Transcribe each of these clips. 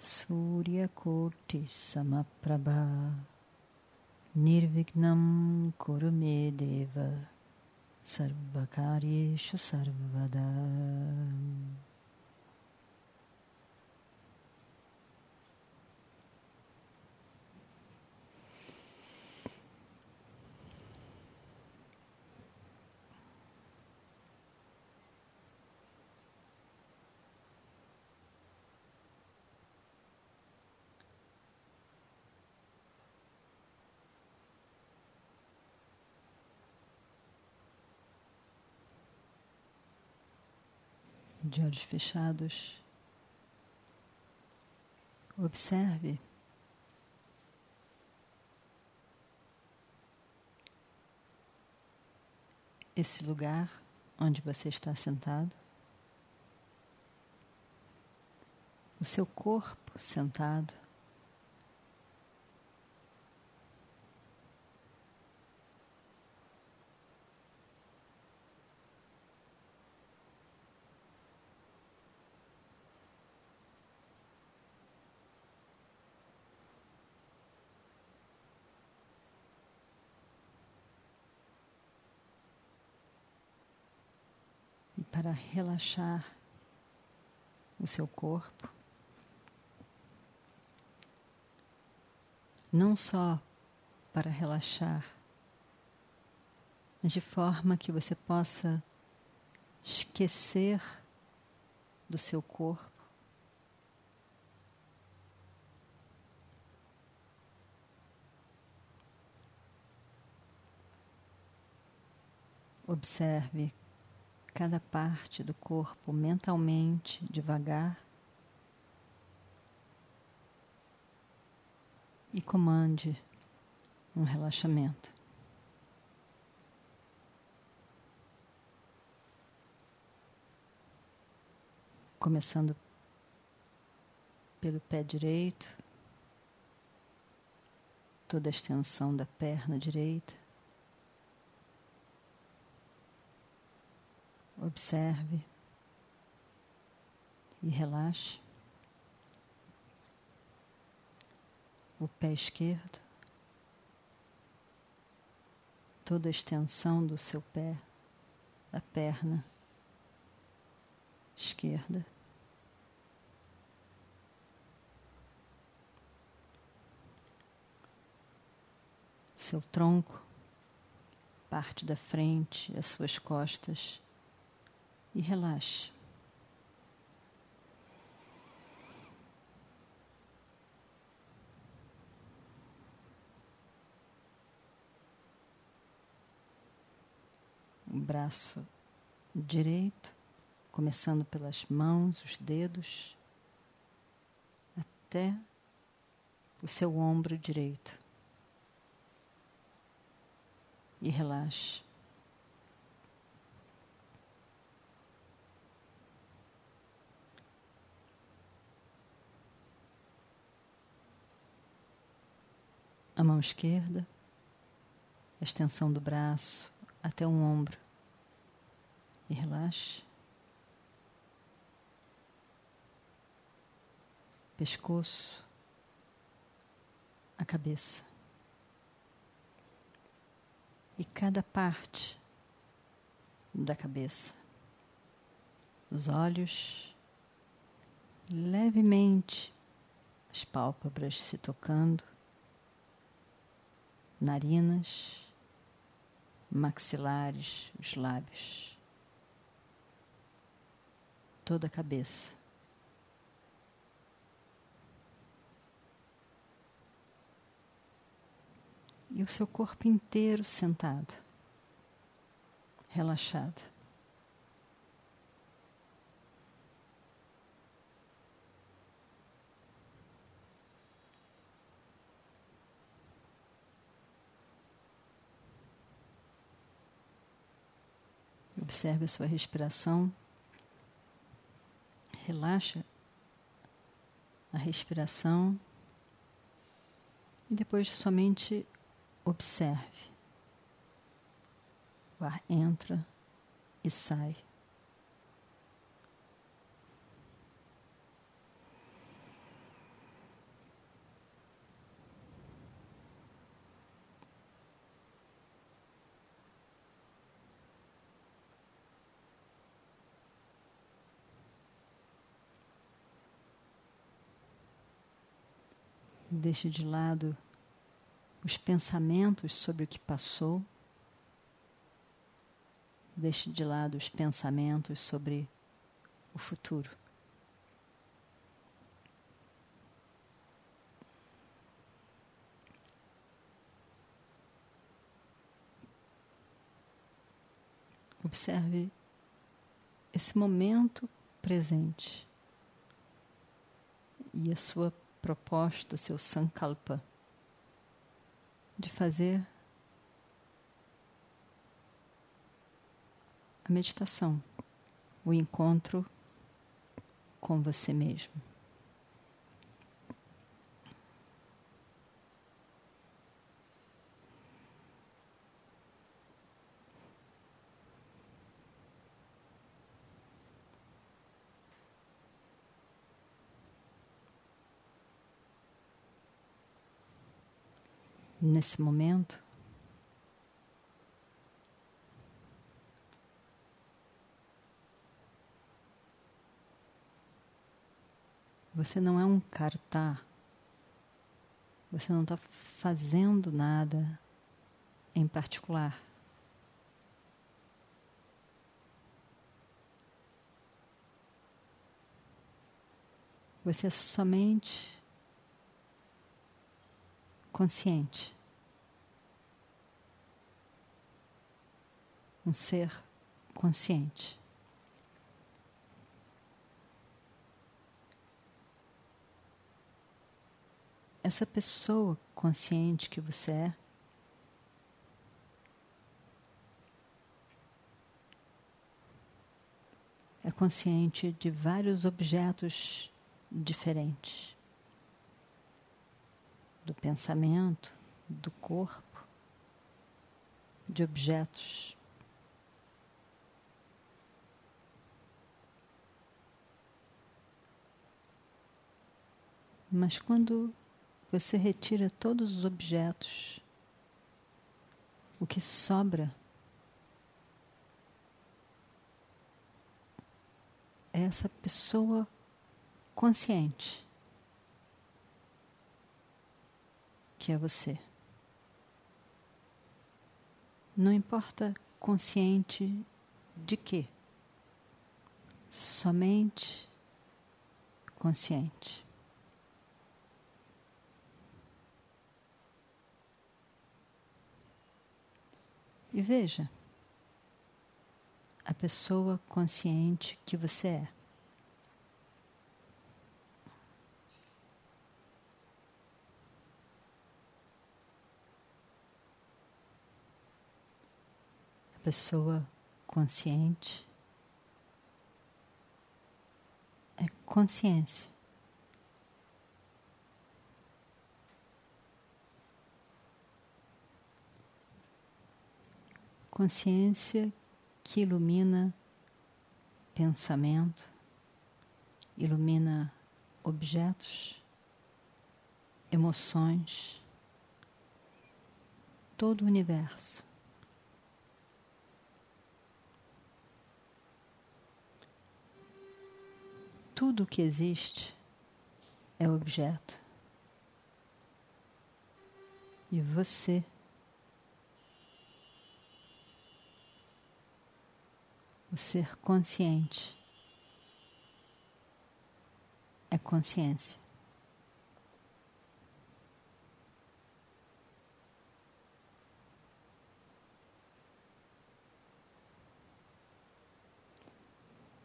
सूर्यकोटिसमप्रभा निर्विघ्नं कुरु मे देव सर्वकार्येषु सर्वदा de olhos fechados, observe. Esse lugar onde você está sentado, o seu corpo sentado. Para relaxar o seu corpo. Não só para relaxar, mas de forma que você possa esquecer do seu corpo. Observe cada parte do corpo mentalmente, devagar. E comande um relaxamento. Começando pelo pé direito, toda a extensão da perna direita. Observe e relaxe o pé esquerdo, toda a extensão do seu pé, da perna esquerda. Seu tronco, parte da frente, as suas costas e relaxe. O braço direito, começando pelas mãos, os dedos, até o seu ombro direito. E relaxe. A mão esquerda, a extensão do braço até o ombro e relaxe. Pescoço, a cabeça. E cada parte da cabeça. Os olhos, levemente, as pálpebras se tocando narinas, maxilares, os lábios, toda a cabeça. E o seu corpo inteiro sentado, relaxado. Observe a sua respiração. Relaxa a respiração e depois somente observe. O ar entra e sai. Deixe de lado os pensamentos sobre o que passou. Deixe de lado os pensamentos sobre o futuro. Observe esse momento presente e a sua proposta, seu sankalpa, de fazer a meditação, o encontro com você mesmo. Nesse momento. Você não é um cartá. Você não está fazendo nada em particular. Você é somente consciente. Um ser consciente. Essa pessoa consciente que você é, é consciente de vários objetos diferentes do pensamento, do corpo, de objetos. Mas quando você retira todos os objetos, o que sobra é essa pessoa consciente que é você. Não importa consciente de quê, somente consciente. E veja a pessoa consciente que você é. Pessoa consciente é consciência. Consciência que ilumina pensamento, ilumina objetos, emoções, todo o universo. Tudo que existe é objeto. E você o ser consciente é consciência.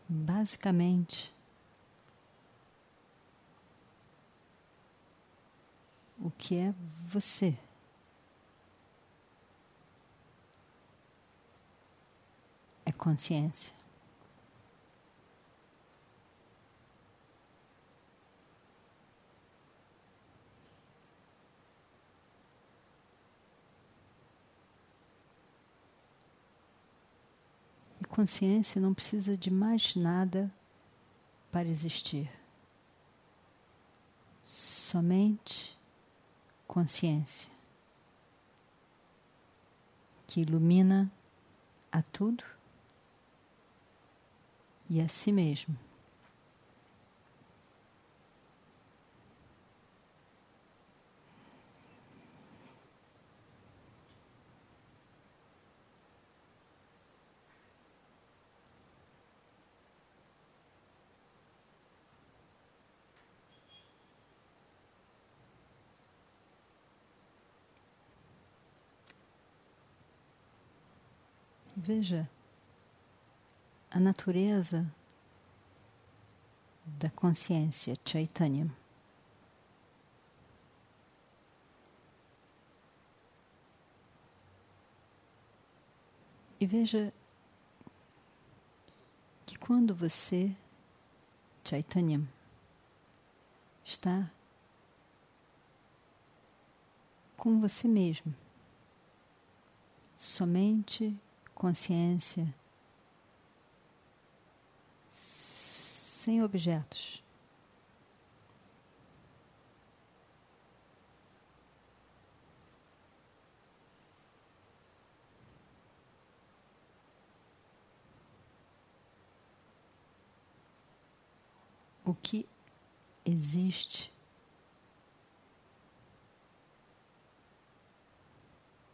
Basicamente, o que é você. É consciência. E consciência não precisa de mais nada para existir. Somente consciência que ilumina a tudo e a si mesmo. Veja a natureza da consciência, Chaitanya. E veja que quando você, Chaitanya, está com você mesmo, somente consciência, sem objetos. O que existe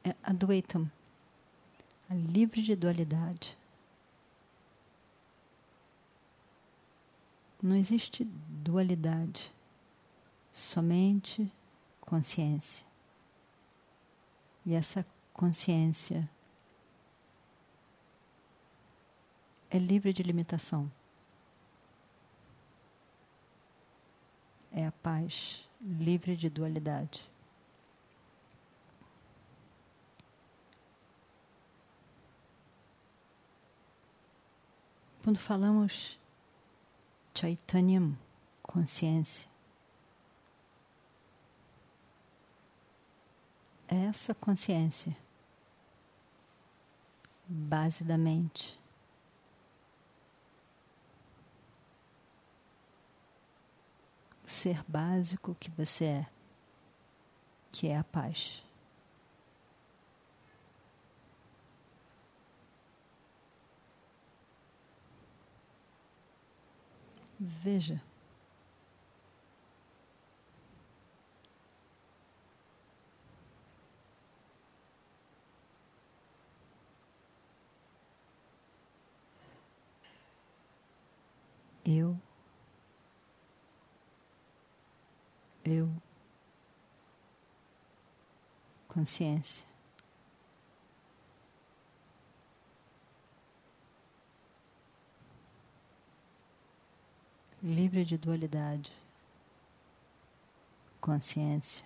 é Advaitam, livre de dualidade. Não existe dualidade, somente consciência. E essa consciência é livre de limitação. É a paz livre de dualidade. Quando falamos Chaitanyam, consciência, essa consciência, base da mente, ser básico que você é, que é a paz. Veja. Eu, eu, consciência. Livre de dualidade, consciência.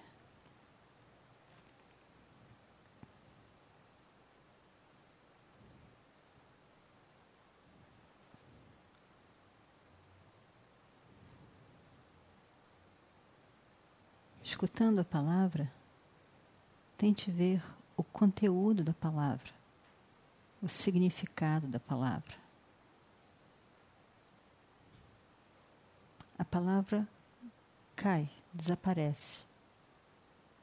Escutando a palavra, tente ver o conteúdo da palavra, o significado da palavra. a palavra cai, desaparece,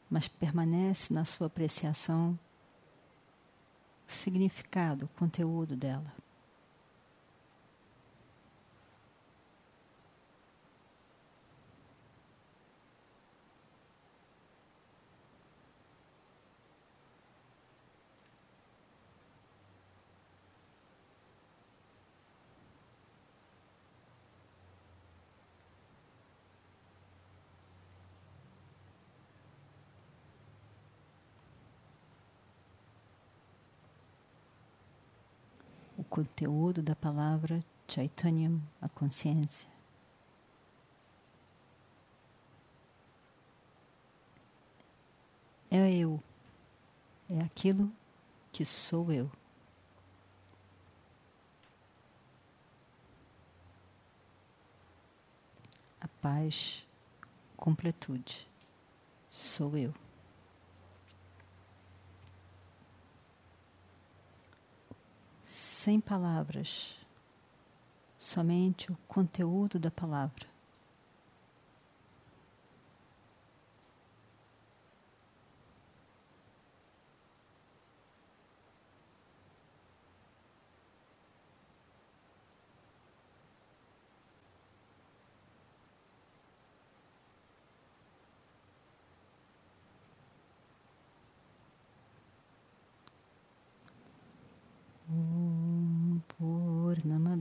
mas permanece na sua apreciação o significado, o conteúdo dela. conteúdo da palavra Chaitanyam, a consciência. É eu, é aquilo que sou eu. A paz, completude, sou eu. Sem palavras, somente o conteúdo da palavra.